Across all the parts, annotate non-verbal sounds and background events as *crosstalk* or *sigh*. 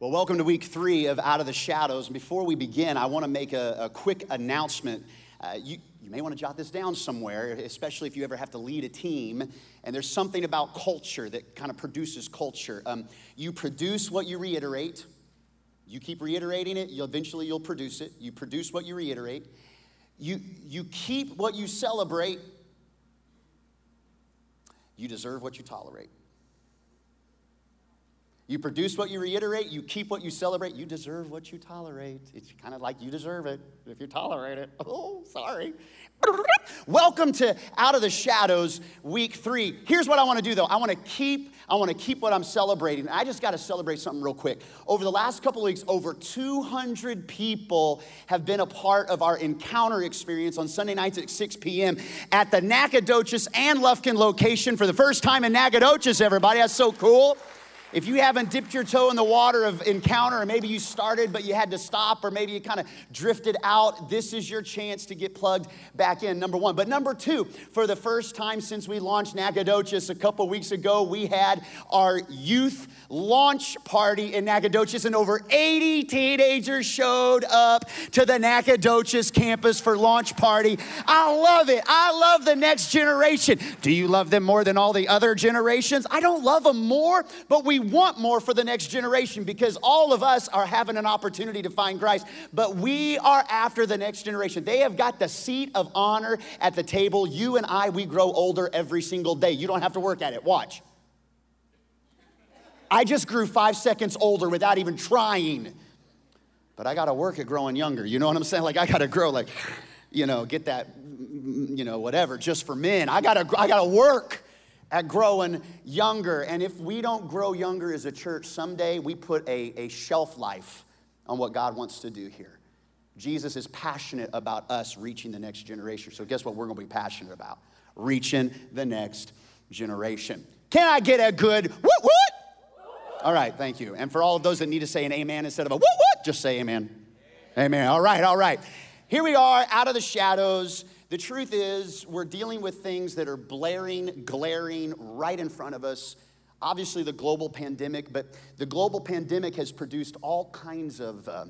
Well, welcome to week three of Out of the Shadows. And before we begin, I want to make a, a quick announcement. Uh, you, you may want to jot this down somewhere, especially if you ever have to lead a team. And there's something about culture that kind of produces culture. Um, you produce what you reiterate. You keep reiterating it, you'll, eventually you'll produce it. You produce what you reiterate. You, you keep what you celebrate. You deserve what you tolerate. You produce what you reiterate, you keep what you celebrate, you deserve what you tolerate. It's kind of like you deserve it if you tolerate it. *laughs* Oh, sorry. *laughs* Welcome to Out of the Shadows week 3. Here's what I want to do though. I want to keep I want to keep what I'm celebrating. I just got to celebrate something real quick. Over the last couple of weeks, over 200 people have been a part of our encounter experience on Sunday nights at 6 p.m. at the Nacogdoches and Lufkin location for the first time in Nacogdoches, everybody. That's so cool. If you haven't dipped your toe in the water of encounter, or maybe you started but you had to stop, or maybe you kind of drifted out, this is your chance to get plugged back in, number one. But number two, for the first time since we launched Nacogdoches a couple weeks ago, we had our youth launch party in Nacogdoches, and over 80 teenagers showed up to the Nacogdoches campus for launch party. I love it. I love the next generation. Do you love them more than all the other generations? I don't love them more, but we want more for the next generation because all of us are having an opportunity to find Christ, but we are after the next generation. They have got the seat of honor at the table. You and I, we grow older every single day. You don't have to work at it. Watch. I just grew five seconds older without even trying. But I got to work at growing younger. You know what I'm saying? Like, I got to grow, like, you know, get that, you know, whatever, just for men. I got to, I got to work at growing younger. And if we don't grow younger as a church, someday we put a, a shelf life on what God wants to do here. Jesus is passionate about us reaching the next generation. So, guess what we're going to be passionate about? Reaching the next generation. Can I get a good what what? All right, thank you. And for all of those that need to say an amen instead of a what what, just say amen. Amen. amen. All right, all right. Here we are out of the shadows. The truth is, we're dealing with things that are blaring, glaring right in front of us. Obviously, the global pandemic, but the global pandemic has produced all kinds of uh,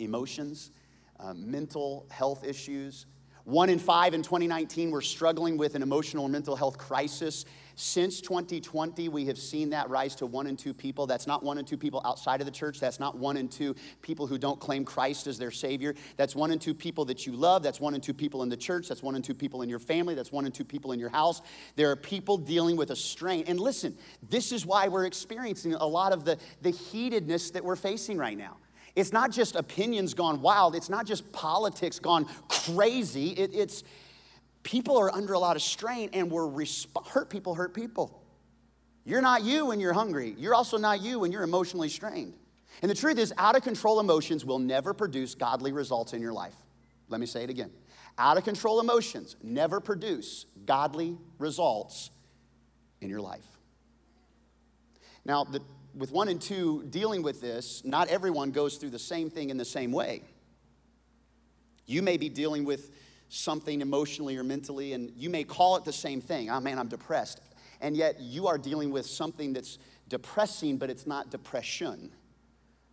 emotions, uh, mental health issues. One in five in 2019 were struggling with an emotional or mental health crisis. Since 2020, we have seen that rise to one in two people. That's not one in two people outside of the church. That's not one in two people who don't claim Christ as their Savior. That's one in two people that you love. That's one in two people in the church. That's one in two people in your family. That's one in two people in your house. There are people dealing with a strain. And listen, this is why we're experiencing a lot of the, the heatedness that we're facing right now. It's not just opinions gone wild, it's not just politics gone crazy. It, it's, people are under a lot of strain and we're resp- hurt people hurt people. You're not you when you're hungry. You're also not you when you're emotionally strained. And the truth is, out of control emotions will never produce godly results in your life. Let me say it again. Out of control emotions never produce godly results in your life. Now, the, with one and two dealing with this, not everyone goes through the same thing in the same way. You may be dealing with something emotionally or mentally, and you may call it the same thing. Oh man, I'm depressed. And yet you are dealing with something that's depressing, but it's not depression.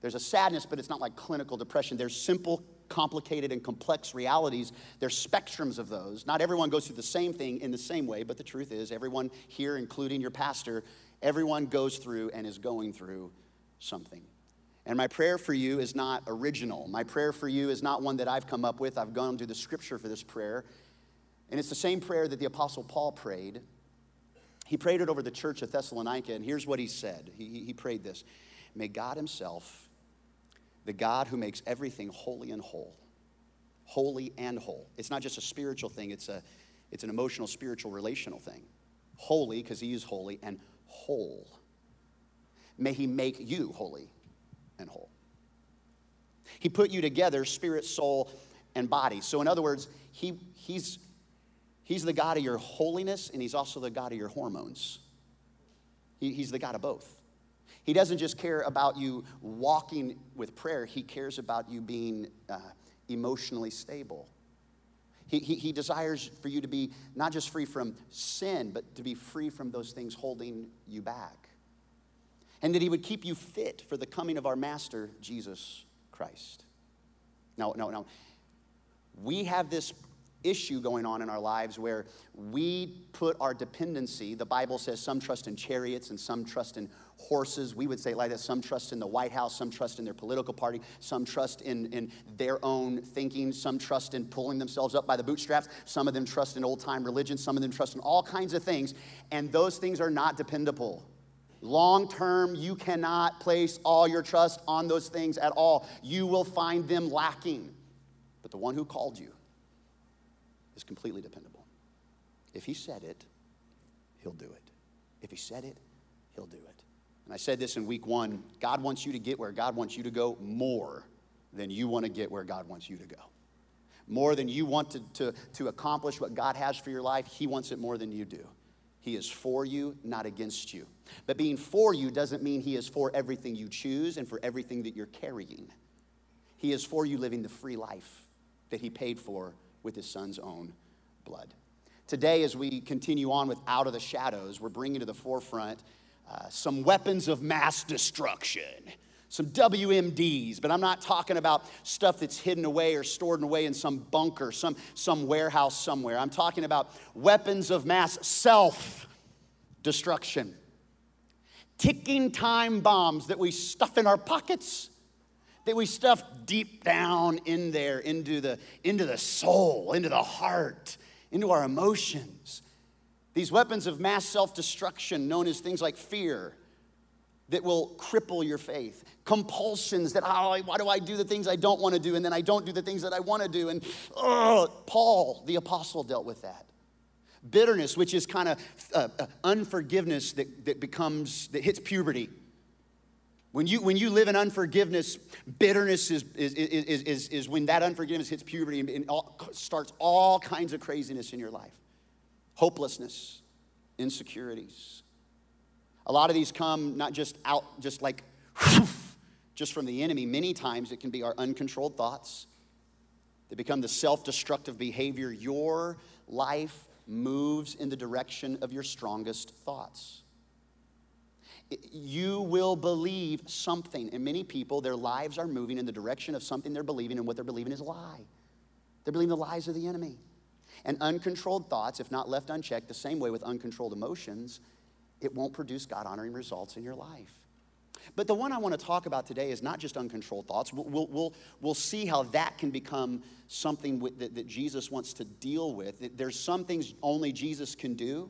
There's a sadness, but it's not like clinical depression. There's simple, complicated, and complex realities. There's spectrums of those. Not everyone goes through the same thing in the same way, but the truth is, everyone here, including your pastor, everyone goes through and is going through something. And my prayer for you is not original. My prayer for you is not one that I've come up with. I've gone to the scripture for this prayer. And it's the same prayer that the Apostle Paul prayed. He prayed it over the church of Thessalonica, and here's what he said. He, he prayed this May God Himself, the God who makes everything holy and whole, holy and whole. It's not just a spiritual thing, it's, a, it's an emotional, spiritual, relational thing. Holy, because He is holy, and whole. May He make you holy and whole. He put you together, spirit, soul, and body. So, in other words, he, he's, he's the God of your holiness, and He's also the God of your hormones. He, he's the God of both. He doesn't just care about you walking with prayer, He cares about you being uh, emotionally stable. He, he, he desires for you to be not just free from sin, but to be free from those things holding you back. and that he would keep you fit for the coming of our Master, Jesus Christ. No, no, no. We have this issue going on in our lives where we put our dependency, the Bible says some trust in chariots and some trust in horses. We would say like that some trust in the White House, some trust in their political party, some trust in, in their own thinking, some trust in pulling themselves up by the bootstraps, some of them trust in old time religion, some of them trust in all kinds of things, and those things are not dependable. Long term, you cannot place all your trust on those things at all. You will find them lacking. But the one who called you is completely dependable. If he said it, he'll do it. If he said it, he'll do it. And I said this in week one God wants you to get where God wants you to go more than you want to get where God wants you to go. More than you want to, to, to accomplish what God has for your life, He wants it more than you do. He is for you, not against you. But being for you doesn't mean He is for everything you choose and for everything that you're carrying. He is for you living the free life that He paid for with His Son's own blood. Today, as we continue on with Out of the Shadows, we're bringing to the forefront uh, some weapons of mass destruction some WMDs, but I'm not talking about stuff that's hidden away or stored away in some bunker, some, some warehouse somewhere. I'm talking about weapons of mass self destruction. Ticking time bombs that we stuff in our pockets, that we stuff deep down in there, into the, into the soul, into the heart, into our emotions. These weapons of mass self destruction, known as things like fear, that will cripple your faith. Compulsions that, oh, why do I do the things I don't want to do? And then I don't do the things that I want to do. And oh, Paul, the apostle, dealt with that. Bitterness, which is kind of uh, uh, unforgiveness that, that becomes, that hits puberty. When you, when you live in unforgiveness, bitterness is, is, is, is, is when that unforgiveness hits puberty and, all, starts all kinds of craziness in your life hopelessness, insecurities. A lot of these come not just out, just like, *laughs* just from the enemy. Many times it can be our uncontrolled thoughts that become the self destructive behavior. Your life moves in the direction of your strongest thoughts. You will believe something. And many people, their lives are moving in the direction of something they're believing, and what they're believing is a lie. They're believing the lies of the enemy. And uncontrolled thoughts, if not left unchecked, the same way with uncontrolled emotions, it won't produce God honoring results in your life. But the one I want to talk about today is not just uncontrolled thoughts. We'll, we'll, we'll, we'll see how that can become something with, that, that Jesus wants to deal with. There's some things only Jesus can do,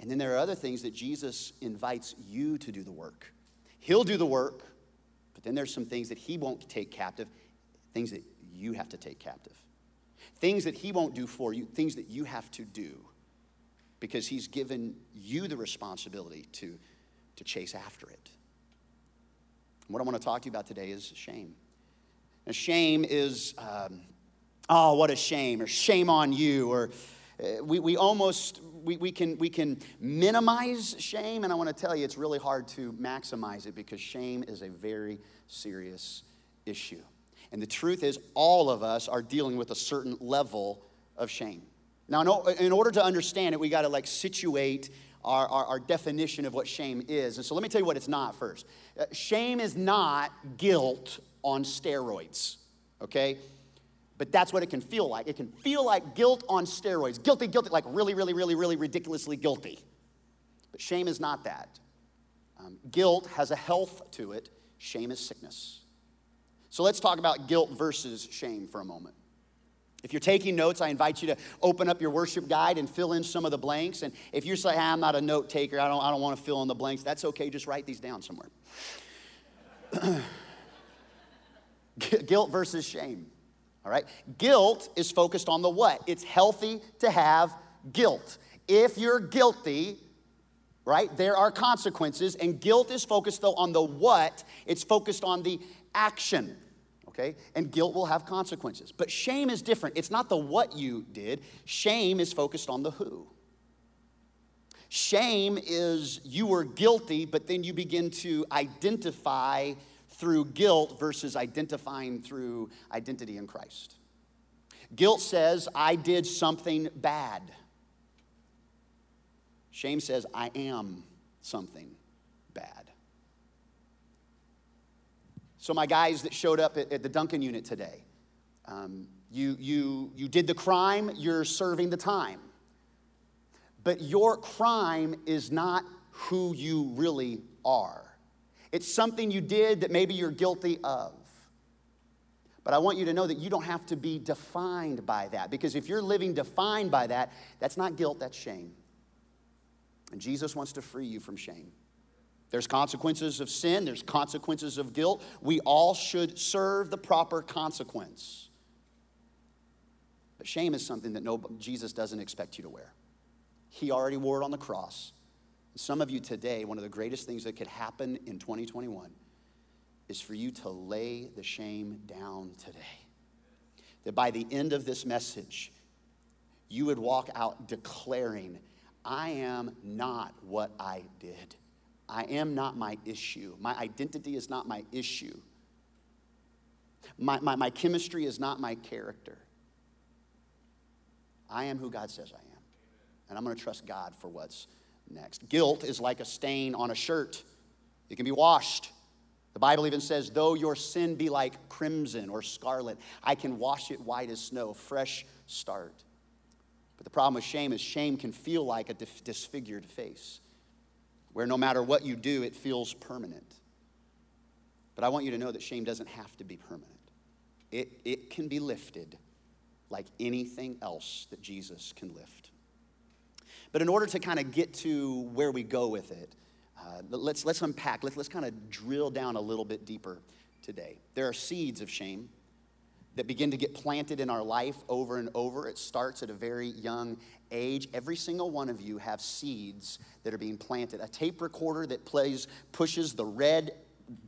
and then there are other things that Jesus invites you to do the work. He'll do the work, but then there's some things that He won't take captive, things that you have to take captive. Things that He won't do for you, things that you have to do because He's given you the responsibility to, to chase after it. what I want to talk to you about today is shame. Now, shame is, um, oh, what a shame, or shame on you, or we, we almost we, we, can, we can minimize shame and i want to tell you it's really hard to maximize it because shame is a very serious issue and the truth is, all of us are dealing with a certain level of shame. Now, in order to understand it, we got to like situate our, our, our, definition of what shame is. And so let me tell you what it's not first. Uh, shame is not guilt on steroids, okay? But that's what it can feel like. It can feel like guilt on steroids. Guilty, guilty, like really, really, really, really ridiculously guilty. But shame is not that. Um, guilt has a health to it, shame is sickness. So let's talk about guilt versus shame for a moment. If you're taking notes, I invite you to open up your worship guide and fill in some of the blanks. And if you're saying, hey, I'm not a note taker, I don't, I don't want to fill in the blanks, that's okay. Just write these down somewhere. *clears throat* guilt versus shame. All right? Guilt is focused on the what? It's healthy to have guilt. If you're guilty, right, there are consequences. And guilt is focused, though, on the what, it's focused on the action okay? And guilt will have consequences. But shame is different. It's not the what you did, shame is focused on the who. Shame is you were guilty, but then you begin to identify through guilt versus identifying through identity in Christ. Guilt says, I did something bad. Shame says, I am something bad. So, my guys that showed up at, at the Duncan unit today, um, you, you, you did the crime, you're serving the time. But your crime is not who you really are. It's something you did that maybe you're guilty of. But I want you to know that you don't have to be defined by that because if you're living defined by that, that's not guilt, that's shame. And Jesus wants to free you from shame. There's consequences of sin, there's consequences of guilt. We all should serve the proper consequence. But shame is something that no, Jesus doesn't expect you to wear. He already wore it on the cross. Some of you today, one of the greatest things that could happen in 2021 is for you to lay the shame down today. That by the end of this message, you would walk out declaring, I am not what I did. I am not my issue. My identity is not my issue. My, my, my chemistry is not my character. I am who God says I am. And I'm going to trust God for what's next. Guilt is like a stain on a shirt, it can be washed. The Bible even says, though your sin be like crimson or scarlet, I can wash it white as snow, fresh start. But the problem with shame is shame can feel like a disfigured face, where no matter what you do, it feels permanent. But I want you to know that shame doesn't have to be permanent, it, it can be lifted like anything else that Jesus can lift. But in order to kind of get to where we go with it, uh, let's, let's unpack, let's, let's kind of drill down a little bit deeper today. There are seeds of shame that begin to get planted in our life over and over. It starts at a very young age. Every single one of you have seeds that are being planted. A tape recorder that plays, pushes the red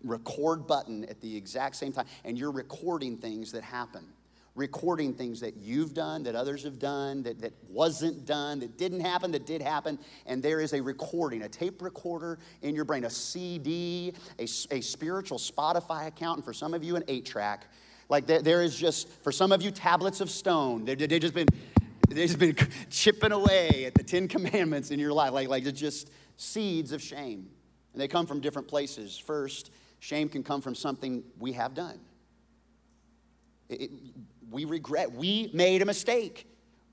record button at the exact same time, and you're recording things that happen recording things that you've done, that others have done, that, that wasn't done, that didn't happen, that did happen. And there is a recording, a tape recorder in your brain, a CD, a, a spiritual Spotify account, and for some of you, an eight track. Like there, there is just, for some of you, tablets of stone. They, they've just been, they've just been *laughs* chipping away at the Ten Commandments in your life. Like, like it's just seeds of shame. And they come from different places. First, shame can come from something we have done. It, we regret. We made a mistake.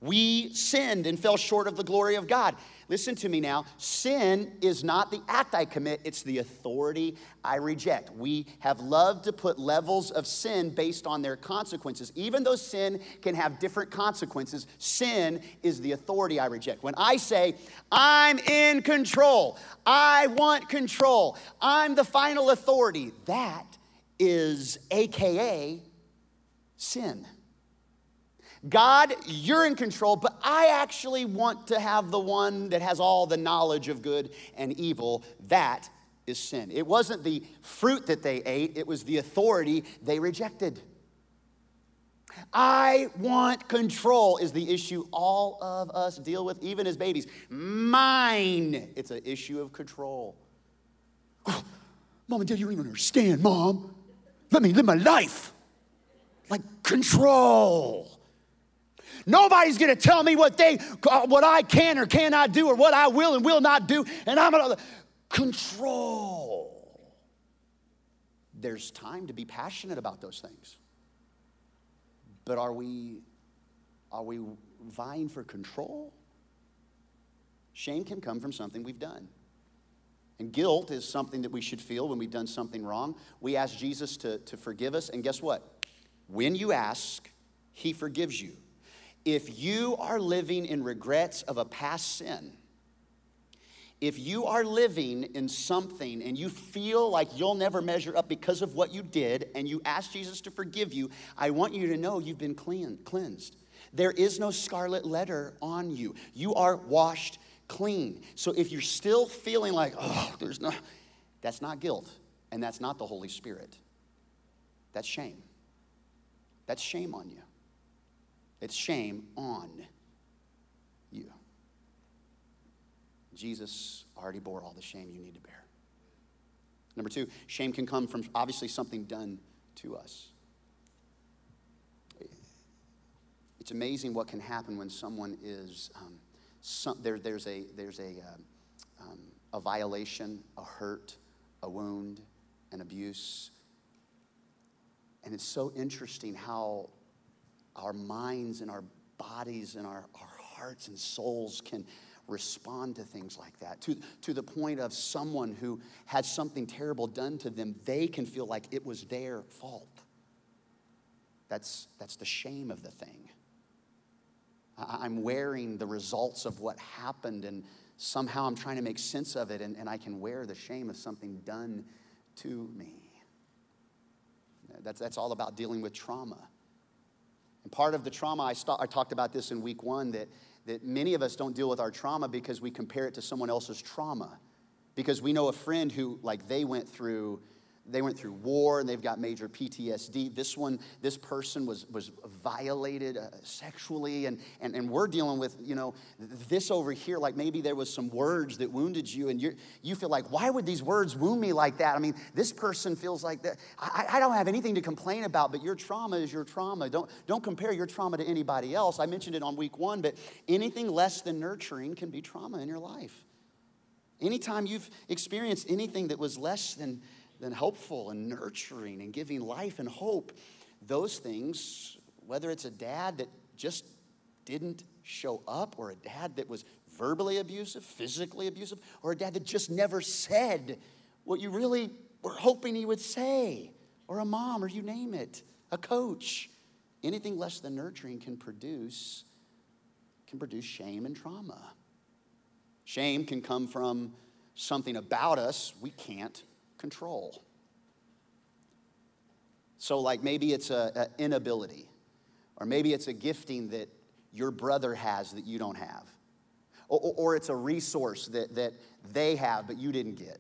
We sinned and fell short of the glory of God. Listen to me now. Sin is not the act I commit, it's the authority I reject. We have loved to put levels of sin based on their consequences. Even though sin can have different consequences, sin is the authority I reject. When I say, I'm in control, I want control, I'm the final authority, that is AKA sin. God, you're in control, but I actually want to have the one that has all the knowledge of good and evil. That is sin. It wasn't the fruit that they ate, it was the authority they rejected. I want control is the issue all of us deal with, even as babies. Mine, it's an issue of control. Mom and Dad, you don't even understand, Mom. Let me live my life. Like control. Nobody's gonna tell me what they uh, what I can or cannot do or what I will and will not do, and I'm gonna control. There's time to be passionate about those things. But are we are we vying for control? Shame can come from something we've done. And guilt is something that we should feel when we've done something wrong. We ask Jesus to, to forgive us, and guess what? When you ask, He forgives you. If you are living in regrets of a past sin, if you are living in something and you feel like you'll never measure up because of what you did and you ask Jesus to forgive you, I want you to know you've been clean, cleansed. There is no scarlet letter on you. You are washed clean. So if you're still feeling like, oh, there's no, that's not guilt and that's not the Holy Spirit. That's shame. That's shame on you. It's shame on you. Jesus already bore all the shame you need to bear. Number two, shame can come from obviously something done to us. It's amazing what can happen when someone is, um, some, there, there's, a, there's a, uh, um, a violation, a hurt, a wound, an abuse. And it's so interesting how our minds and our bodies and our, our hearts and souls can respond to things like that. To, to the point of someone who had something terrible done to them, they can feel like it was their fault. That's, that's the shame of the thing. I'm wearing the results of what happened, and somehow I'm trying to make sense of it, and, and I can wear the shame of something done to me. That's, that's all about dealing with trauma. And part of the trauma, I, st- I talked about this in week one, that, that many of us don't deal with our trauma because we compare it to someone else's trauma. Because we know a friend who, like, they went through they went through war and they've got major PTSD. This one, this person was, was violated uh, sexually, and, and, and we're dealing with, you know, this over here, like maybe there was some words that wounded you, and you you feel like, why would these words wound me like that? I mean, this person feels like that. I, I don't have anything to complain about, but your trauma is your trauma. Don't, don't compare your trauma to anybody else. I mentioned it on week one, but anything less than nurturing can be trauma in your life. Anytime you've experienced anything that was less than than helpful and nurturing and giving life and hope. Those things, whether it's a dad that just didn't show up, or a dad that was verbally abusive, physically abusive, or a dad that just never said what you really were hoping he would say, or a mom, or you name it, a coach. Anything less than nurturing can produce can produce shame and trauma. Shame can come from something about us we can't control. So, like maybe it's an inability, or maybe it's a gifting that your brother has that you don't have, or, or it's a resource that, that they have but you didn't get.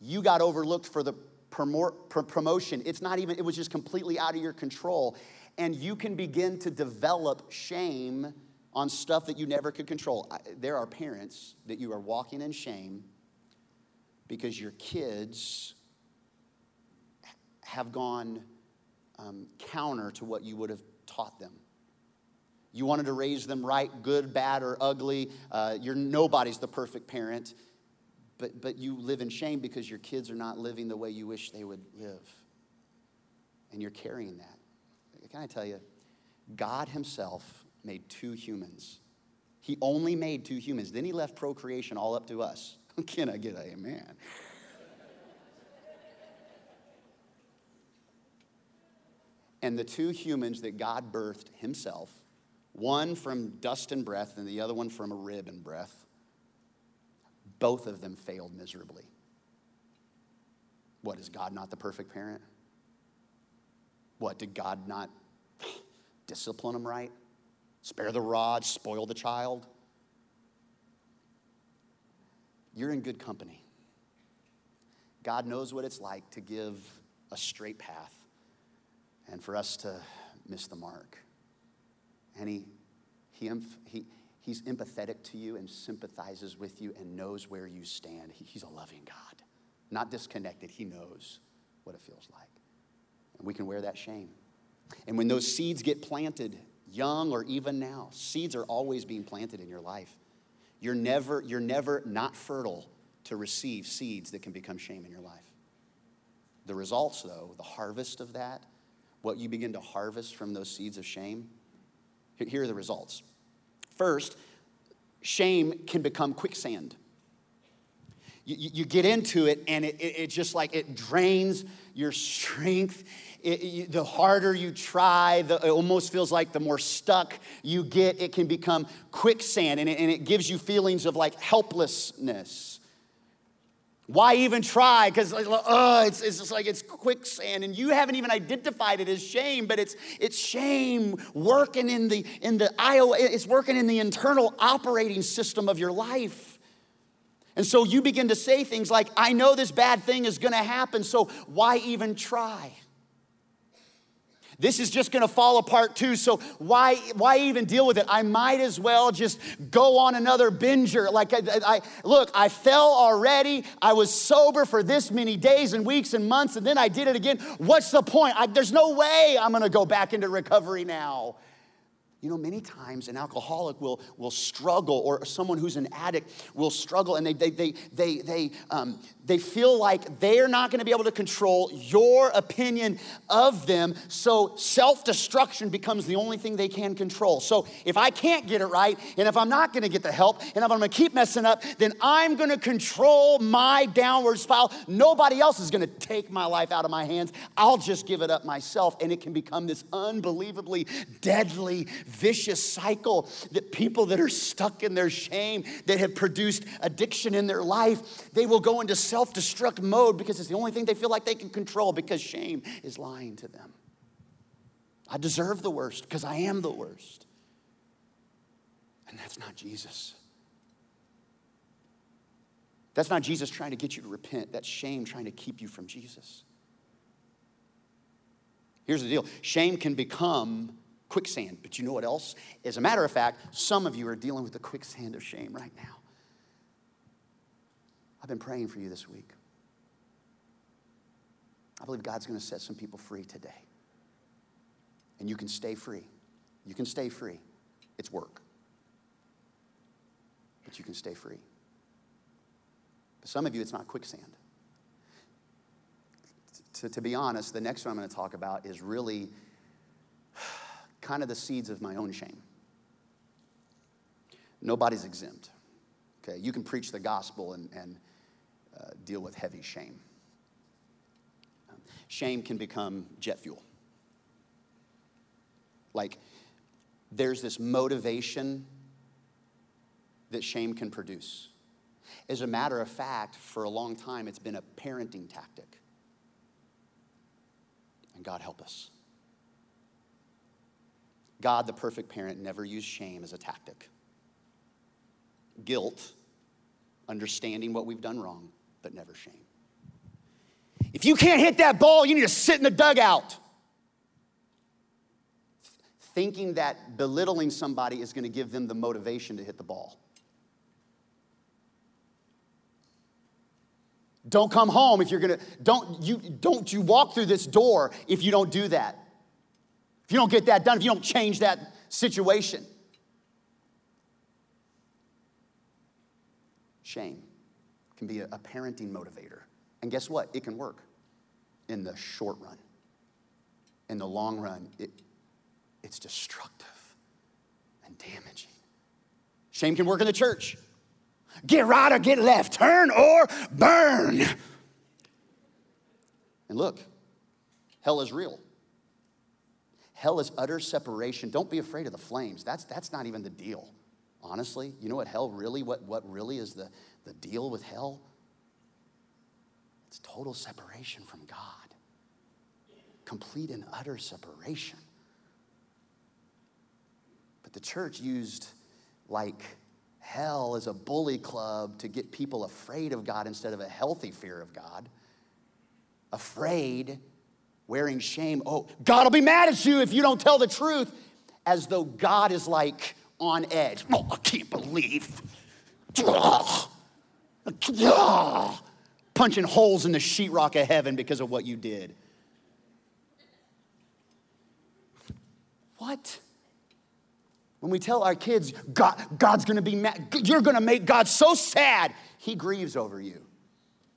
You got overlooked for the promotion. It's not even, it was just completely out of your control. And you can begin to develop shame on stuff that you never could control. There are parents that you are walking in shame because your kids have gone um, counter to what you would have taught them. You wanted to raise them right, good, bad, or ugly. Uh, you're nobody's the perfect parent, but, but you live in shame because your kids are not living the way you wish they would live. And you're carrying that. Can I tell you? God Himself made two humans. He only made two humans. Then He left procreation all up to us. *laughs* Can I get a amen? And the two humans that God birthed himself, one from dust and breath and the other one from a rib and breath, both of them failed miserably. What, is God not the perfect parent? What, did God not *sighs* discipline them right? Spare the rod, spoil the child? You're in good company. God knows what it's like to give a straight path and for us to miss the mark. And he, he, he, he's empathetic to you and sympathizes with you and knows where you stand. He, he's a loving God, not disconnected. He knows what it feels like. And we can wear that shame. And when those seeds get planted, young or even now, seeds are always being planted in your life. You're never, you're never not fertile to receive seeds that can become shame in your life. The results, though, the harvest of that, what you begin to harvest from those seeds of shame, here are the results. First, shame can become quicksand. You, you get into it, and it, it, it, just like it drains your strength. It, the harder you try, the, it almost feels like the more stuck you get, it can become quicksand, and it, and it gives you feelings of like helplessness. Why even try? Because uh, it's, it's just like it's quicksand, and you haven't even identified it as shame, but it's it's shame working in the in the IO, it's working in the internal operating system of your life. And so you begin to say things like, I know this bad thing is gonna happen, so why even try? This is just gonna fall apart too, so why, why even deal with it? I might as well just go on another binger. Like, I, I, look, I fell already. I was sober for this many days and weeks and months, and then I did it again. What's the point? I, there's no way I'm gonna go back into recovery now. You know, many times an alcoholic will, will struggle, or someone who's an addict will struggle, and they, they, they, they, they, um, they feel like they're not going to be able to control your opinion of them. So self destruction becomes the only thing they can control. So if I can't get it right, and if I'm not going to get the help, and if I'm going to keep messing up, then I'm going to control my downward spiral. Nobody else is going to take my life out of my hands. I'll just give it up myself. And it can become this unbelievably deadly, vicious cycle that people that are stuck in their shame, that have produced addiction in their life, they will go into self destruct mode because it's the only thing they feel like they can control because shame is lying to them. I deserve the worst because I am the worst. And that's not Jesus. That's not Jesus trying to get you to repent. That's shame trying to keep you from Jesus. Here's the deal shame can become quicksand, but you know what else? As a matter of fact, some of you are dealing with the quicksand of shame right now. I've been praying for you this week. I believe God's going to set some people free today. And you can stay free. You can stay free. It's work. But you can stay free. But some of you, it's not quicksand. To, to be honest, the next one I'm going to talk about is really *sighs* kind of the seeds of my own shame. Nobody's exempt. Okay, you can preach the gospel and, and uh, deal with heavy shame. Shame can become jet fuel. Like, there's this motivation that shame can produce. As a matter of fact, for a long time, it's been a parenting tactic. And God help us. God, the perfect parent, never used shame as a tactic. Guilt, understanding what we've done wrong, but never shame. If you can't hit that ball, you need to sit in the dugout. Thinking that belittling somebody is going to give them the motivation to hit the ball. Don't come home if you're gonna, don't you, don't you walk through this door if you don't do that. If you don't get that done, if you don't change that situation. Shame can be a, a parenting motivator. And guess what? It can work in the short run. In the long run, it, it's destructive and damaging. Shame can work in the church. Get right or get left, turn or burn. And look, hell is real. Hell is utter separation. Don't be afraid of the flames. That's, that's not even the deal. Honestly, you know what hell really, what, what really is the, the deal with hell? It's total separation from God, complete and utter separation. But the church used like hell as a bully club to get people afraid of God instead of a healthy fear of God. Afraid, wearing shame. Oh, God will be mad at you if you don't tell the truth, as though God is like on edge. Oh, I can't believe. Punching holes in the sheetrock of heaven because of what you did. What? When we tell our kids, God, God's gonna be mad, you're gonna make God so sad, he grieves over you.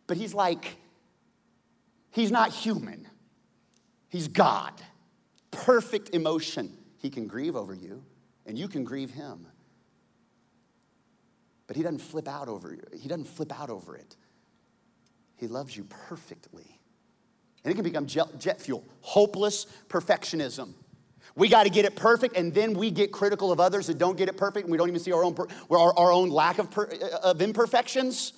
But he's like, he's not human, he's God. Perfect emotion. He can grieve over you, and you can grieve him. But he doesn't flip out over he doesn't flip out over it. He loves you perfectly. And it can become jet, fuel hopeless perfectionism. We got to get it perfect and then we get critical of others that don't get it perfect and we don't even see our own our, our own lack of, per, of imperfections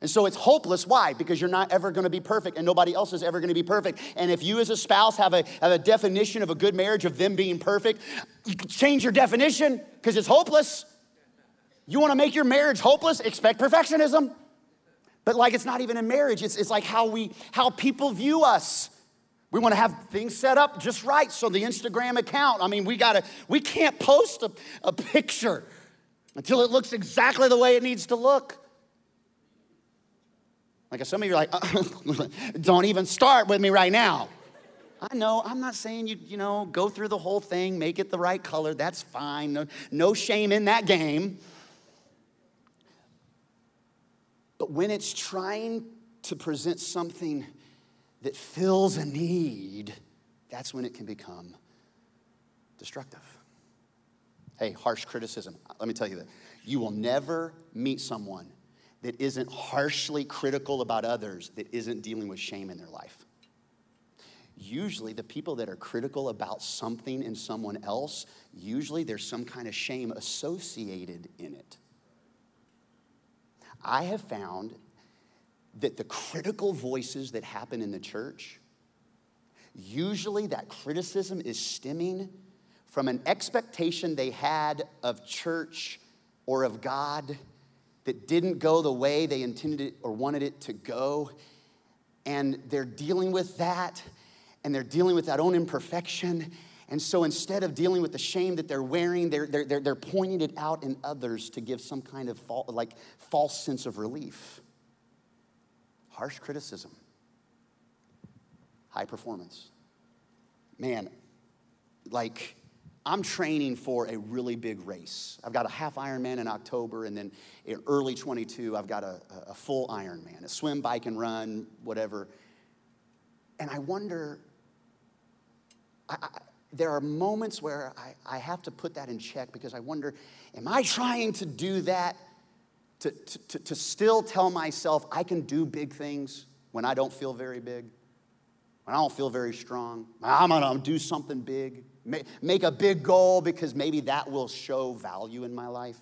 and so it's hopeless. Why? Because you're not ever going to be perfect and nobody else is ever going to be perfect. And if you as a spouse have a, have a definition of a good marriage of them being perfect, you can change your definition because it's hopeless. You want to make your marriage hopeless? Expect perfectionism. But like it's not even in marriage, it's, it's like how we how people view us. We want to have things set up just right. So the Instagram account, I mean, we gotta, we can't post a, a picture until it looks exactly the way it needs to look. Like some of you are like, uh, *laughs* don't even start with me right now. I know, I'm not saying you, you know, go through the whole thing, make it the right color. That's fine. No, no shame in that game. But when it's trying to present something that fills a need, that's when it can become destructive. Hey, harsh criticism. Let me tell you that. You will never meet someone that isn't harshly critical about others that isn't dealing with shame in their life. Usually, the people that are critical about something in someone else, usually there's some kind of shame associated in it. I have found that the critical voices that happen in the church, usually that criticism is stemming from an expectation they had of church or of God that didn't go the way they intended it or wanted it to go. And they're dealing with that, and they're dealing with that own imperfection. And so instead of dealing with the shame that they're wearing, they're, they're, they're, pointing it out in others to give some kind of false, like false sense of relief. Harsh criticism, high performance. Man, like I'm training for a really big race. I've got a half Ironman in October, and then in early 22, I've got a, a full Ironman, a swim, bike, and run, whatever. And I wonder, I, I, there are moments where I, I have to put that in check because I wonder, am I trying to do that to, to, to still tell myself I can do big things when I don't feel very big? When I don't feel very strong? I'm gonna do something big. Make a big goal because maybe that will show value in my life.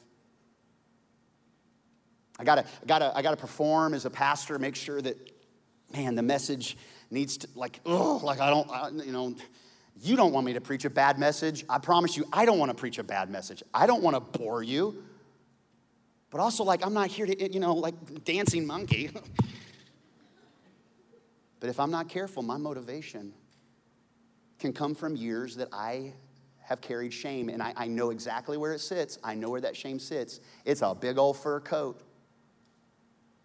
I gotta, I gotta, I gotta perform as a pastor, make sure that, man, the message needs to, like, oh, like I don't, I, you know, you don't want me to preach a bad message. I promise you, I don't want to preach a bad message. I don't want to bore you. But also, like, I'm not here to, you know, like dancing monkey. *laughs* but if I'm not careful, my motivation can come from years that I have carried shame, and I, I, know exactly where it sits. I know where that shame sits. It's a big old fur coat.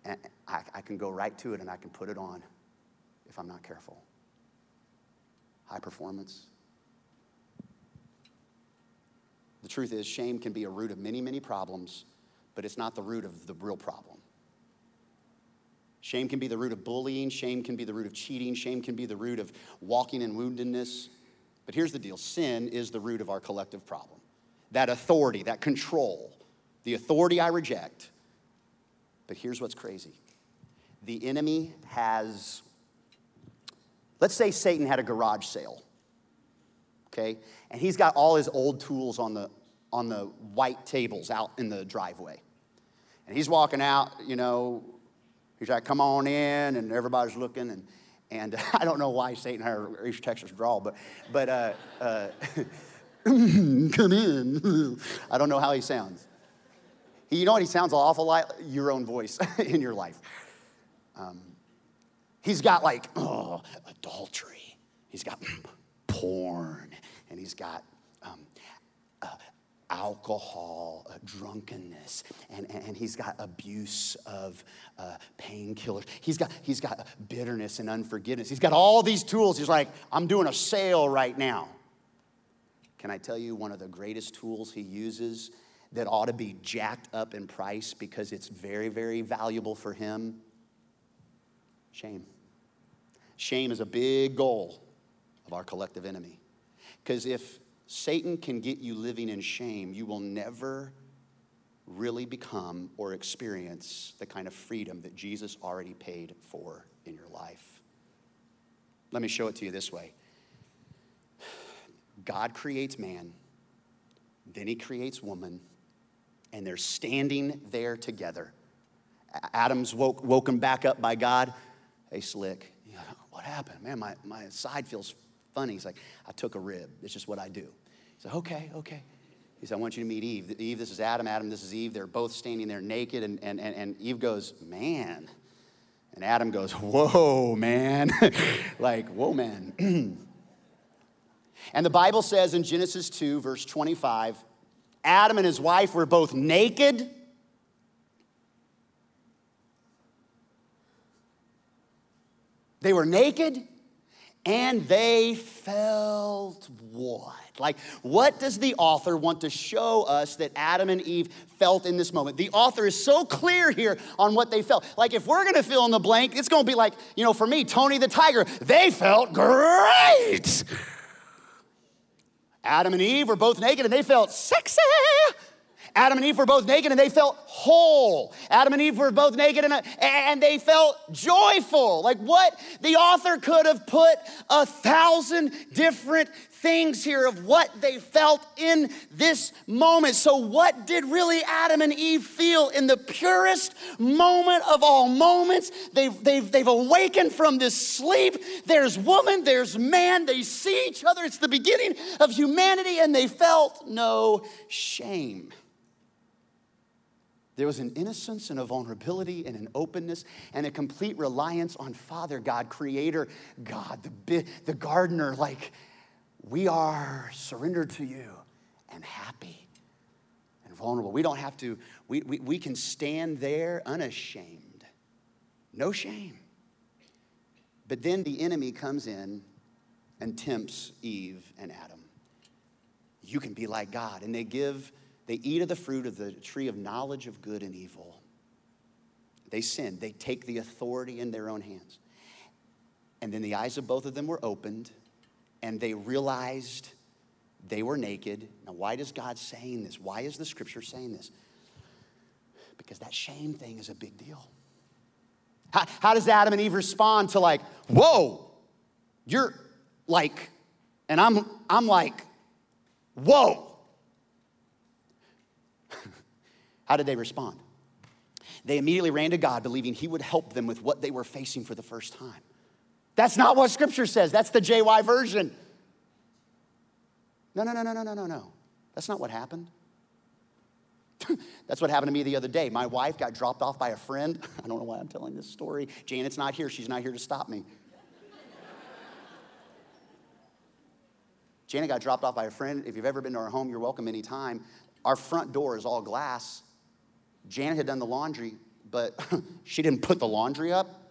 And I, I can go right to it and I can put it on if I'm not careful. High performance. The truth is, shame can be a root of many, many problems, but it's not the root of the real problem. Shame can be the root of bullying. Shame can be the root of cheating. Shame can be the root of walking in woundedness. But here's the deal sin is the root of our collective problem. That authority, that control, the authority I reject. But here's what's crazy the enemy has, let's say Satan had a garage sale, okay? And he's got all his old tools on the, on the white tables out in the driveway. And he's walking out, you know, He's like, come on in, and everybody's looking. And, and *laughs* I don't know why Satan had East Texas drawl, but, but uh, uh, *laughs* come in. *laughs* I don't know how he sounds. You know what? He sounds an awful like your own voice in your life. Um, he's got like, oh, *clears throat* adultery. He's got *clears throat* porn, and he's got alcohol, uh, drunkenness, and, and he's got abuse of uh, painkillers. He's got, he's got bitterness and unforgiveness. He's got all these tools. He's like, I'm doing a sale right now. Can I tell you one of the greatest tools he uses that ought to be jacked up in price because it's very, very valuable for him? Shame. Shame is a big goal of our collective enemy. Because if Satan can get you living in shame, you will never really become or experience the kind of freedom that Jesus already paid for in your life. Let me show it to you this way God creates man, then he creates woman, and they're standing there together. Adam's woke, woken back up by God. Hey, Slick, what happened? Man, my, my side feels funny. He's like, I took a rib. It's just what I do. He said, okay, okay. He said, I want you to meet Eve. Eve, this is Adam. Adam, this is Eve. They're both standing there naked. And, and, and, and Eve goes, man. And Adam goes, whoa, man. *laughs* like, whoa, man. *clears throat* and the Bible says in Genesis 2, verse 25, Adam and his wife were both naked. They were naked And they felt what? Like, what does the author want to show us that Adam and Eve felt in this moment? The author is so clear here on what they felt. Like, if we're gonna fill in the blank, it's gonna be like, you know, for me, Tony the Tiger, they felt great. Adam and Eve were both naked and they felt sexy. Adam and Eve were both naked and they felt whole. Adam and Eve were both naked and, and they felt joyful. Like what? The author could have put a thousand different things here of what they felt in this moment. So, what did really Adam and Eve feel in the purest moment of all moments? They've, they've, they've awakened from this sleep. There's woman, there's man. They see each other. It's the beginning of humanity, and they felt no shame. There was an innocence and a vulnerability and an openness and a complete reliance on Father God, Creator God, the, the gardener. Like, we are surrendered to you and happy and vulnerable. We don't have to, we, we, we can stand there unashamed, no shame. But then the enemy comes in and tempts Eve and Adam. You can be like God. And they give they eat of the fruit of the tree of knowledge of good and evil. They sin. They take the authority in their own hands. And then the eyes of both of them were opened, and they realized they were naked. Now, why does God saying this? Why is the scripture saying this? Because that shame thing is a big deal. How, how does Adam and Eve respond to like, whoa, you're like, and I'm I'm like, whoa. *laughs* How did they respond? They immediately ran to God, believing He would help them with what they were facing for the first time. That's not what Scripture says. That's the JY version. No, no, no, no, no, no, no, no. That's not what happened. *laughs* That's what happened to me the other day. My wife got dropped off by a friend. *laughs* I don't know why I'm telling this story. Janet's not here. She's not here to stop me. *laughs* Janet got dropped off by a friend. If you've ever been to our home, you're welcome anytime. Our front door is all glass, Janet had done the laundry, but she didn't put the laundry up.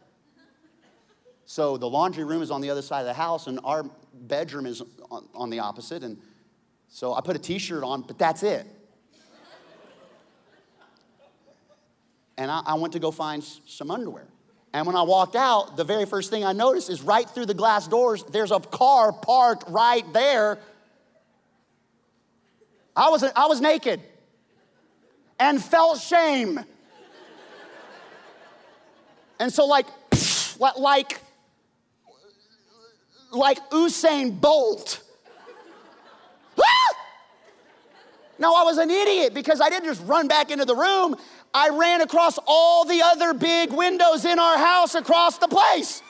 So the laundry room is on the other side of the house, and our bedroom is on, on the opposite. And so I put a t shirt on, but that's it. and I, I went to go find some underwear. And when I walked out, the very first thing I noticed is right through the glass doors, there's a car parked right there. I was, I was naked and felt shame. And so, like, *laughs* like, like Usain Bolt. *laughs* No, I was an idiot because I didn't just run back into the room. I ran across all the other big windows in our house across the place.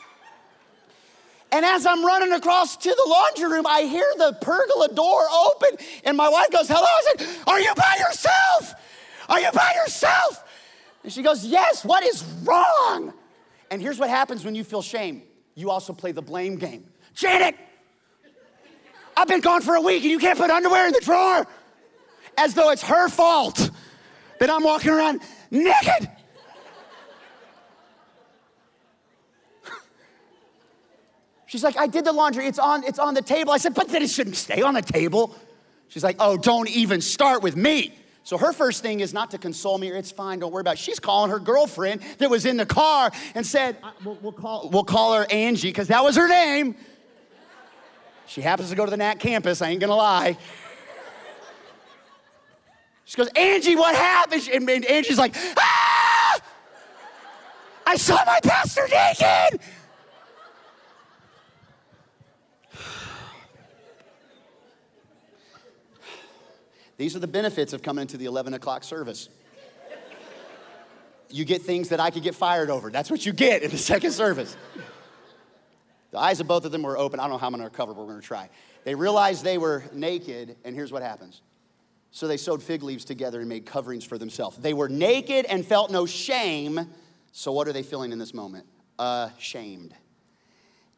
And as I'm running across to the laundry room, I hear the pergola door open, and my wife goes, Hello. I said, Are you by yourself? Are you by yourself? And she goes, Yes, what is wrong? And here's what happens when you feel shame you also play the blame game. Janet, I've been gone for a week and you can't put underwear in the drawer as though it's her fault that I'm walking around naked. She's like, I did the laundry. It's on, it's on the table. I said, but then it shouldn't stay on the table. She's like, oh, don't even start with me. So her first thing is not to console me or it's fine, don't worry about it. She's calling her girlfriend that was in the car and said, we'll, call, we'll call her Angie because that was her name. She happens to go to the Nat campus, I ain't gonna lie. She goes, Angie, what happened? And Angie's like, ah! I saw my pastor naked. These are the benefits of coming to the 11 o'clock service. You get things that I could get fired over. That's what you get in the second service. The eyes of both of them were open. I don't know how I'm gonna recover, but we're gonna try. They realized they were naked, and here's what happens. So they sewed fig leaves together and made coverings for themselves. They were naked and felt no shame. So what are they feeling in this moment? Ashamed.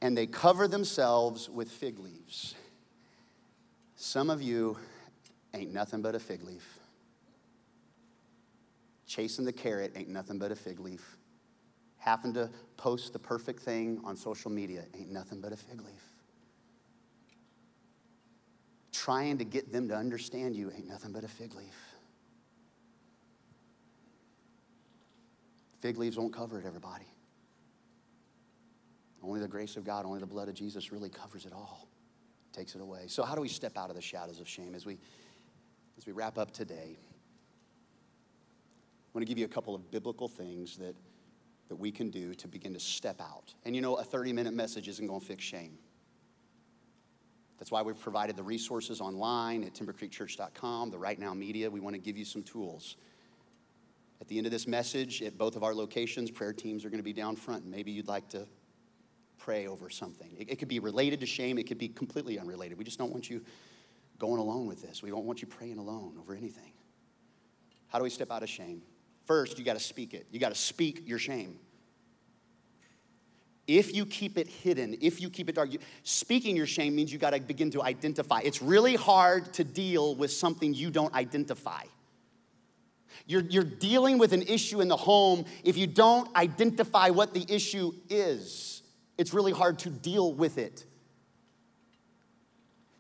And they cover themselves with fig leaves. Some of you ain't nothing but a fig leaf. Chasing the carrot ain't nothing but a fig leaf. Having to post the perfect thing on social media ain't nothing but a fig leaf. trying to get them to understand you ain't nothing but a fig leaf. Fig leaves won't cover it, everybody. Only the grace of God, only the blood of Jesus really covers it all, takes it away. So, how do we step out of the shadows of shame as we, as we wrap up today? I want to give you a couple of biblical things that, that we can do to begin to step out. And you know, a 30 minute message isn't going to fix shame. That's why we've provided the resources online at timbercreekchurch.com, the Right Now Media. We want to give you some tools. At the end of this message, at both of our locations, prayer teams are going to be down front. And maybe you'd like to pray over something. It, it, could be related to shame, it could be completely unrelated. We just don't want you going alone with this. We don't want you praying alone over anything. How do we step out of shame? First, you got to speak it. You got to speak your shame. If you keep it hidden, if you keep it dark, speaking your shame means you got to begin to identify. It's really hard to deal with something you don't identify. You're, you're dealing with an issue in the home if you don't identify what the issue is. It's really hard to deal with it.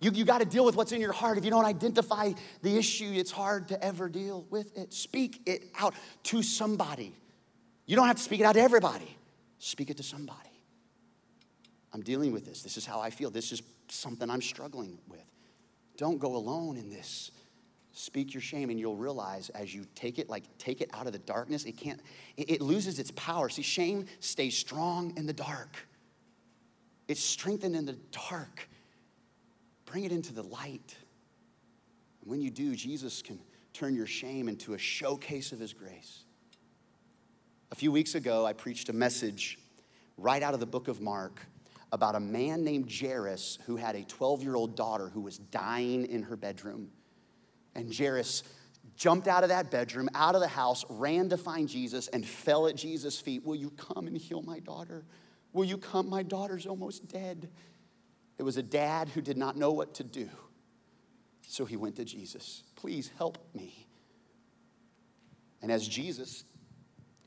You, you got to deal with what's in your heart. If you don't identify the issue, it's hard to ever deal with it. Speak it out to somebody. You don't have to speak it out to everybody, speak it to somebody. I'm dealing with this. This is how I feel. This is something I'm struggling with. Don't go alone in this. Speak your shame, and you'll realize as you take it, like take it out of the darkness, it can't, it, it loses its power. See, shame stays strong in the dark. It's strengthened in the dark. Bring it into the light. And when you do, Jesus can turn your shame into a showcase of his grace. A few weeks ago, I preached a message right out of the book of Mark about a man named Jairus who had a 12 year old daughter who was dying in her bedroom. And Jairus jumped out of that bedroom, out of the house, ran to find Jesus, and fell at Jesus' feet. Will you come and heal my daughter? Will you come? My daughter's almost dead. It was a dad who did not know what to do. So he went to Jesus. Please help me. And as Jesus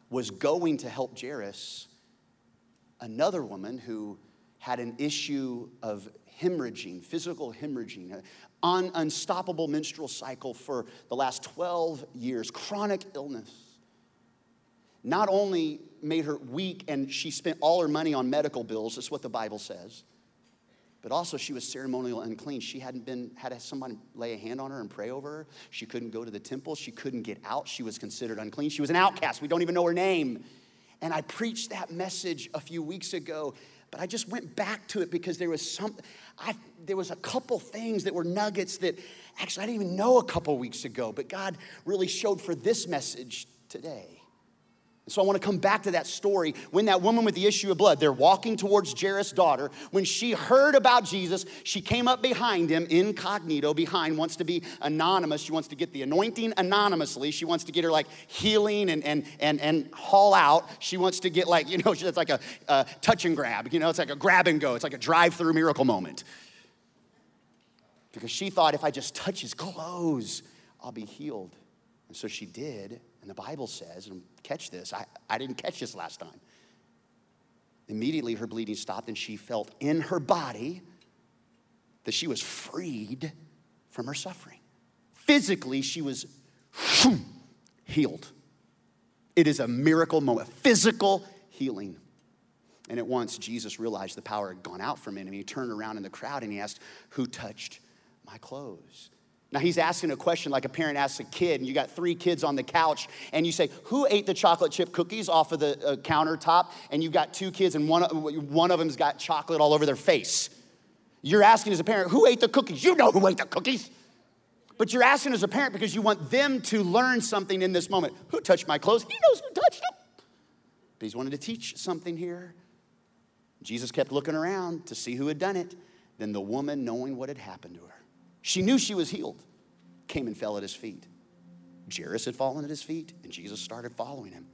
was going to help Jairus, another woman who had an issue of hemorrhaging, physical hemorrhaging, an unstoppable menstrual cycle for the last 12 years, chronic illness. Not only made her weak and she spent all her money on medical bills, that's what the Bible says, but also she was ceremonial unclean. She hadn't been, had somebody lay a hand on her and pray over her. She couldn't go to the temple. She couldn't get out. She was considered unclean. She was an outcast. We don't even know her name. And I preached that message a few weeks ago, but I just went back to it because there was some, I, there was a couple things that were nuggets that actually I didn't even know a couple weeks ago, but God really showed for this message today. So I want to come back to that story when that woman with the issue of blood, they're walking towards Jairus' daughter. When she heard about Jesus, she came up behind him, incognito, behind, wants to be anonymous. She wants to get the anointing anonymously. She wants to get her like healing and and and and haul out. She wants to get like, *laughs* you know, it's like a, a touch and grab, you know, it's like a grab and go. It's like a drive-through miracle moment. Because she thought if I just touch his clothes, I'll be healed. And so she did. And the Bible says, and catch this, I, I didn't catch this last time. Immediately her bleeding stopped, and she felt in her body that she was freed from her suffering. Physically, she was healed. It is a miracle moment, physical healing. And at once, Jesus realized the power had gone out from him, and he turned around in the crowd and he asked, Who touched my clothes? Now he's asking a question like a parent asks a kid, and you got three kids on the couch, and you say, Who ate the chocolate chip cookies off of the uh, countertop? And you've got two kids, and one, one of them's got chocolate all over their face. You're asking as a parent, Who ate the cookies? You know who ate the cookies. But you're asking as a parent because you want them to learn something in this moment. Who touched my clothes? He knows who touched them. But he's wanted to teach something here. Jesus kept looking around to see who had done it. Then the woman, knowing what had happened to her, she knew she was healed, came and fell at his feet. Jairus had fallen at his feet, and Jesus started following him.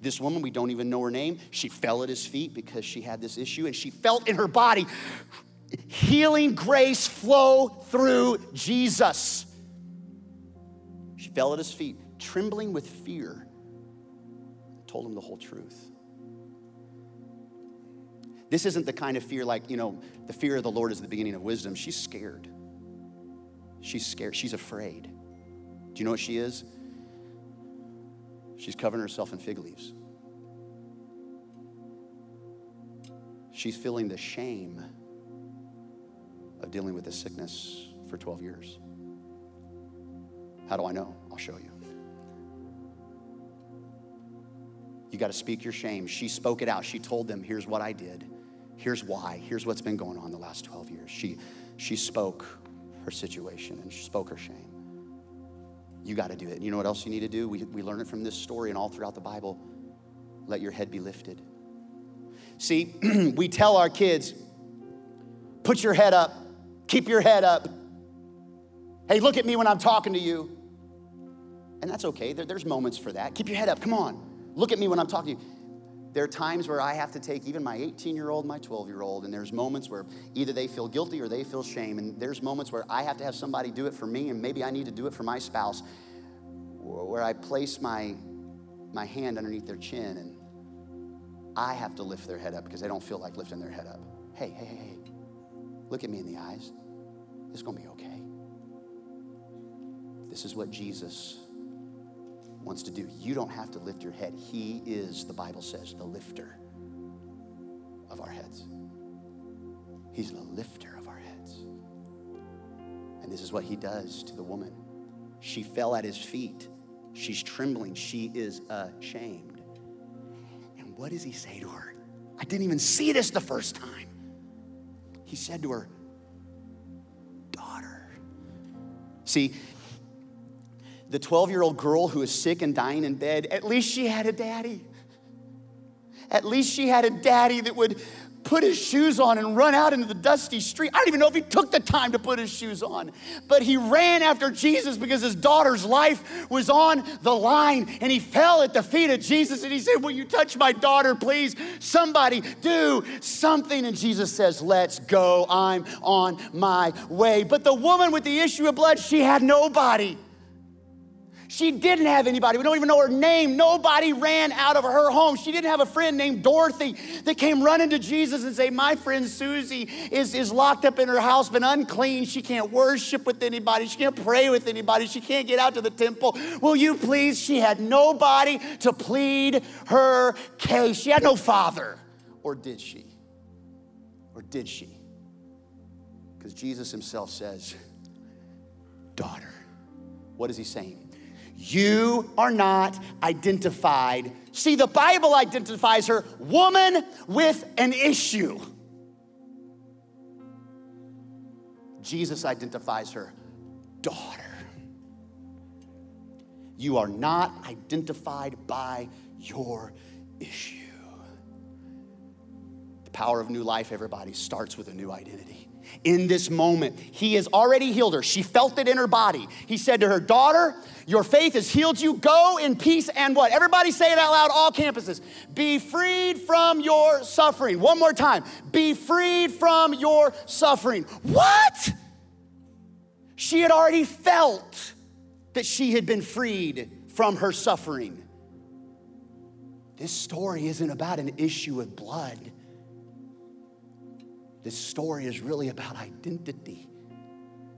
This woman, we don't even know her name, she fell at his feet because she had this issue, and she felt in her body healing grace flow through Jesus. She fell at his feet, trembling with fear, told him the whole truth. This isn't the kind of fear like, you know, the fear of the Lord is the beginning of wisdom. She's scared. She's scared. She's afraid. Do you know what she is? She's covering herself in fig leaves. She's feeling the shame of dealing with this sickness for 12 years. How do I know? I'll show you. You got to speak your shame. She spoke it out. She told them, here's what I did. Here's why. Here's what's been going on the last 12 years. She, she spoke her situation and spoke her shame. You got to do it. And you know what else you need to do? We, we learn it from this story and all throughout the Bible. Let your head be lifted. See, *clears throat* we tell our kids, put your head up, keep your head up. Hey, look at me when I'm talking to you. And that's okay. There, there's moments for that. Keep your head up. Come on. Look at me when I'm talking to you. There are times where I have to take even my 18 year old, my 12 year old, and there's moments where either they feel guilty or they feel shame. And there's moments where I have to have somebody do it for me, and maybe I need to do it for my spouse, where I place my, my hand underneath their chin and I have to lift their head up because they don't feel like lifting their head up. Hey, hey, hey, hey, look at me in the eyes. It's gonna be okay. This is what Jesus wants to do. You don't have to lift your head. He is, the Bible says, the lifter of our heads. He's the lifter of our heads. And this is what he does to the woman. She fell at his feet. She's trembling. She is ashamed. And what does he say to her? I didn't even see this the first time. He said to her, Daughter. See, the 12 year old girl who is sick and dying in bed, at least she had a daddy. At least she had a daddy that would put his shoes on and run out into the dusty street. I don't even know if he took the time to put his shoes on, but he ran after Jesus because his daughter's life was on the line and he fell at the feet of Jesus and he said, Will you touch my daughter, please? Somebody do something. And Jesus says, Let's go. I'm on my way. But the woman with the issue of blood, she had nobody. She didn't have anybody. We don't even know her name. Nobody ran out of her home. She didn't have a friend named Dorothy that came running to Jesus and say, My friend Susie is, is locked up in her house, been unclean. She can't worship with anybody. She can't pray with anybody. She can't get out to the temple. Will you please? She had nobody to plead her case. She had no father. Or did she? Or did she? Because Jesus himself says, Daughter. What is he saying? You are not identified. See, the Bible identifies her woman with an issue. Jesus identifies her daughter. You are not identified by your issue. The power of new life, everybody, starts with a new identity in this moment. He has already healed her. She felt it in her body. He said to her, Daughter, your faith has healed you. Go in peace and what? Everybody say it out loud, all campuses. Be freed from your suffering. One more time. Be freed from your suffering. What? She had already felt that she had been freed from her suffering. This story isn't about an issue of blood. This story is really about identity.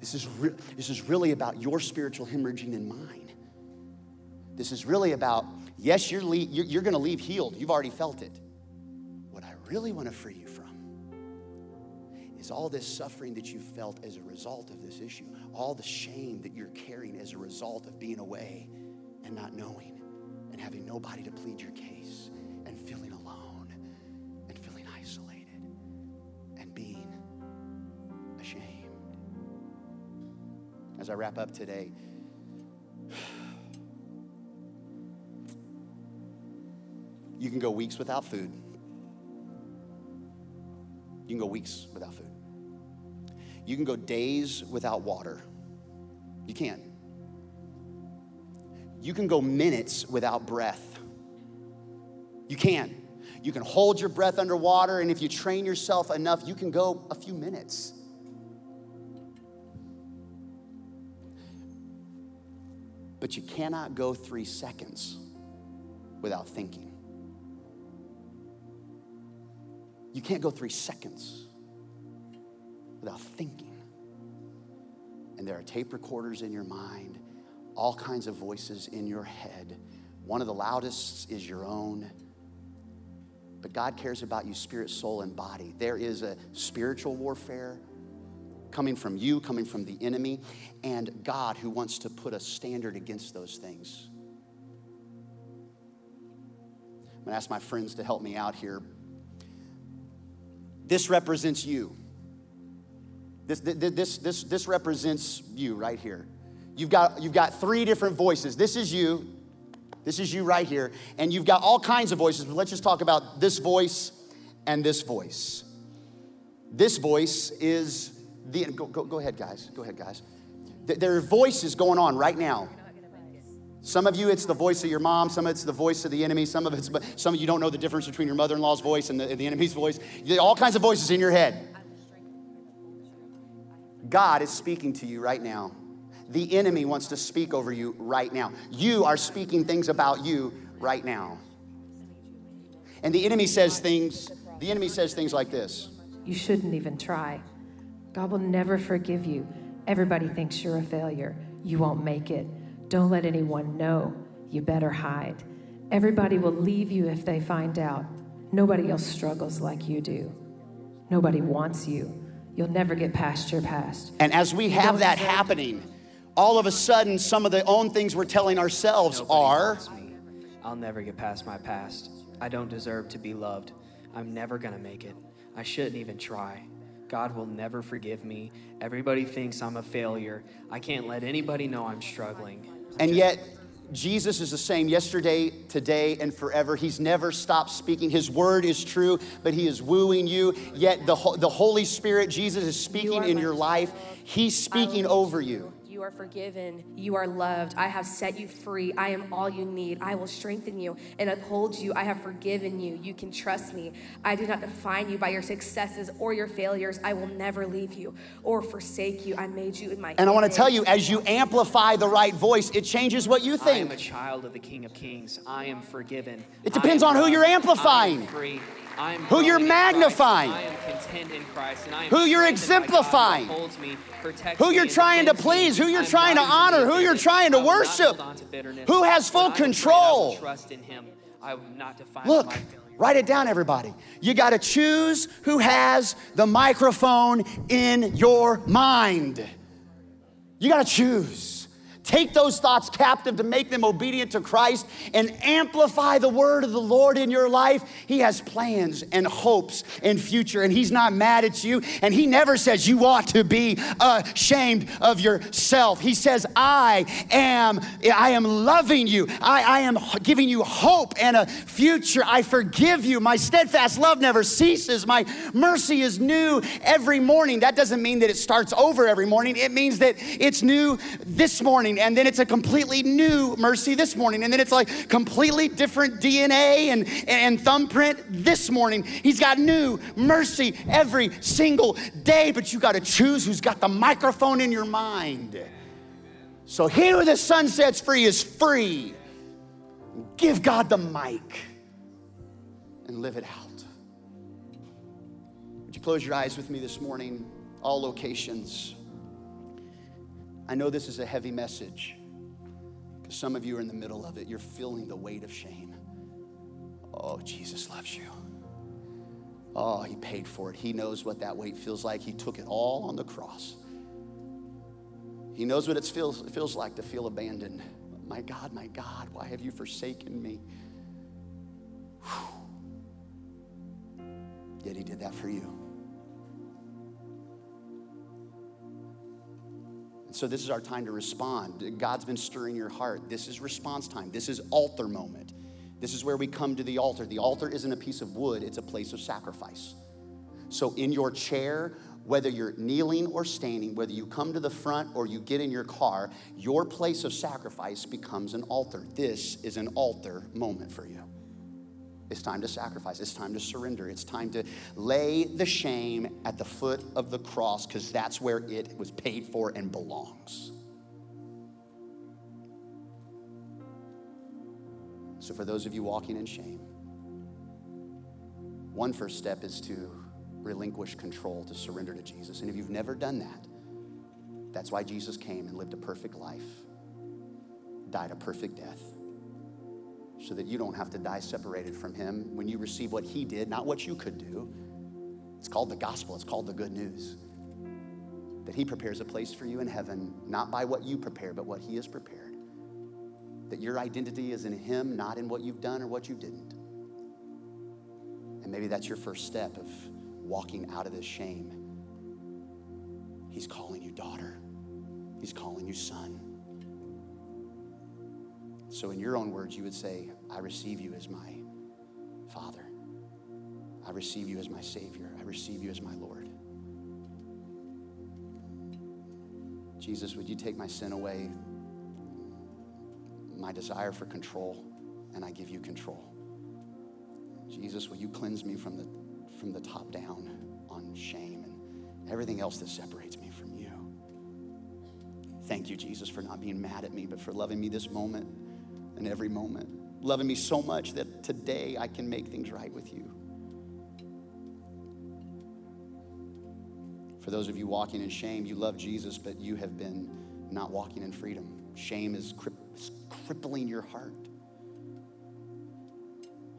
This is, re- this is really about your spiritual hemorrhaging and mine. This is really about, yes, you're, le- you're, you're going to leave healed. You've already felt it. What I really want to free you from is all this suffering that you felt as a result of this issue, all the shame that you're carrying as a result of being away and not knowing and having nobody to plead your case As I wrap up today, you can go weeks without food. You can go weeks without food. You can go days without water. You can. You can go minutes without breath. You can. You can hold your breath underwater, and if you train yourself enough, you can go a few minutes. But you cannot go three seconds without thinking. You can't go three seconds without thinking. and there are tape recorders in your mind, all kinds of voices in your head. One of the loudest is your own. But God cares about you, spirit, soul, and body. There is a spiritual warfare coming from you, coming from the enemy, and God who wants to put a standard against those things. I'm gonna ask my friends to help me out here. This represents you. This, this, this, this represents you right here. You've got, you've got three different voices. This is you. This is you right here. And you've got all kinds of voices, but let's just talk about this voice and this voice. This voice is the, go, go, go ahead, guys. Go ahead, guys. There are voices going on right now. Some of you, it's the voice of your mom. Some of it's the voice of the enemy. Some of it's, some of you don't know the difference between your mother-in-law's voice and the, the enemy's voice. All kinds of voices in your head. God is speaking to you right now. The enemy wants to speak over you right now. You are speaking things about you right now. And the enemy says things, the enemy says things like this. You shouldn't even try. God will never forgive you. Everybody thinks you're a failure. You won't make it. Don't let anyone know. You better hide. Everybody will leave you if they find out. Nobody else struggles like you do. Nobody wants you. You'll never get past your past. And as we have that happening, all of a sudden, some of the own things we're telling ourselves Nobody are I'll never get past my past. I don't deserve to be loved. I'm never gonna make it. I shouldn't even try. God will never forgive me. Everybody thinks I'm a failure. I can't let anybody know I'm struggling. And yet, Jesus is the same yesterday, today, and forever. He's never stopped speaking. His word is true, but He is wooing you. Yet the, the Holy Spirit, Jesus, is speaking you in your life. He's speaking over you are forgiven. You are loved. I have set you free. I am all you need. I will strengthen you and uphold you. I have forgiven you. You can trust me. I do not define you by your successes or your failures. I will never leave you or forsake you. I made you in my And image. I want to tell you, as you amplify the right voice, it changes what you think. I am a child of the King of Kings. I am forgiven. It depends on who you're amplifying. free who you're magnifying, who you're exemplifying, me, who you're trying to please, who you're trying to honor, who you're trying to worship, who has full control. Look, write it down, everybody. You got to choose who has the microphone in your mind. You got to choose. Take those thoughts captive to make them obedient to Christ and amplify the word of the Lord in your life. He has plans and hopes and future, and He's not mad at you. And He never says you ought to be ashamed of yourself. He says, I am, I am loving you. I, I am giving you hope and a future. I forgive you. My steadfast love never ceases. My mercy is new every morning. That doesn't mean that it starts over every morning. It means that it's new this morning morning, and then it's a completely new mercy this morning, and then it's like completely different DNA and, and thumbprint this morning. He's got new mercy every single day, but you got to choose who's got the microphone in your mind. So, he who the Son sets free is free. Give God the mic and live it out. Would you close your eyes with me this morning? All locations. I know this is a heavy message because some of you are in the middle of it. You're feeling the weight of shame. Oh, Jesus loves you. Oh, He paid for it. He knows what that weight feels like. He took it all on the cross. He knows what it feels, it feels like to feel abandoned. My God, my God, why have you forsaken me? Whew. Yet He did that for you. So, this is our time to respond. God's been stirring your heart. This is response time. This is altar moment. This is where we come to the altar. The altar isn't a piece of wood, it's a place of sacrifice. So, in your chair, whether you're kneeling or standing, whether you come to the front or you get in your car, your place of sacrifice becomes an altar. This is an altar moment for you. It's time to sacrifice. It's time to surrender. It's time to lay the shame at the foot of the cross because that's where it was paid for and belongs. So, for those of you walking in shame, one first step is to relinquish control, to surrender to Jesus. And if you've never done that, That's why Jesus came and lived a perfect life, died a perfect death, so that you don't have to die separated from Him when you receive what He did, not what you could do. It's called the gospel, it's called the good news. That He prepares a place for you in heaven, not by what you prepare, but what He has prepared. That your identity is in Him, not in what you've done or what you didn't. And maybe that's your first step of walking out of this shame. He's calling you daughter, He's calling you son. So, in your own words, you would say, I receive you as my Father. I receive you as my Savior. I receive you as my Lord. Jesus, would you take my sin away, my desire for control, and I give you control. Jesus, will you cleanse me from the, from the top down on shame and everything else that separates me from you? Thank you, Jesus, for not being mad at me, but for loving me this moment and every moment. Loving me so much that today I can make things right with you. For those of you walking in shame, you love Jesus, but you have been not walking in freedom. Shame is, cri- crippling your heart.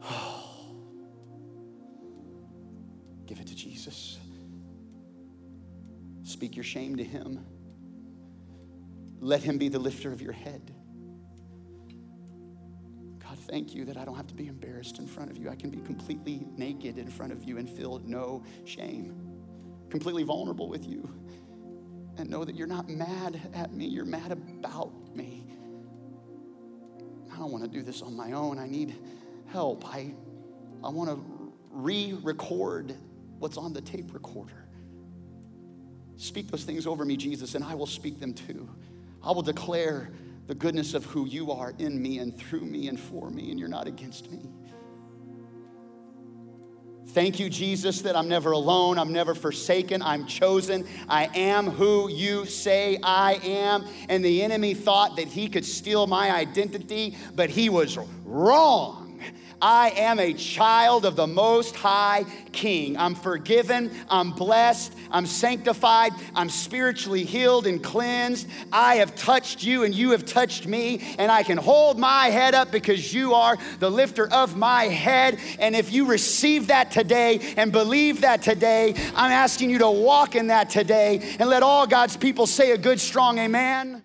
*sighs* Give it to Jesus. Speak your shame to Him. Let Him be the lifter of your head. Thank you that I don't have to be embarrassed in front of you. I can be completely naked in front of you and feel no shame, completely vulnerable with you, and know that you're not mad at me, you're mad about me. I don't want to do this on my own. I need help. I, I want to re record what's on the tape recorder. Speak those things over me, Jesus, and I will speak them too. I will declare the goodness of who you are in me and through me and for me, and you're not against me. Thank you, Jesus, that I'm never alone. I'm never forsaken. I'm chosen. I am who you say I am. And the enemy thought that he could steal my identity, but he was wrong. I am a child of the Most High King. I'm forgiven, I'm blessed, I'm sanctified, I'm spiritually healed and cleansed. I have touched you and you have touched me, and I can hold my head up because you are the lifter of my head. And if you receive that today and believe that today, I'm asking you to walk in that today and let all God's people say a good, strong amen.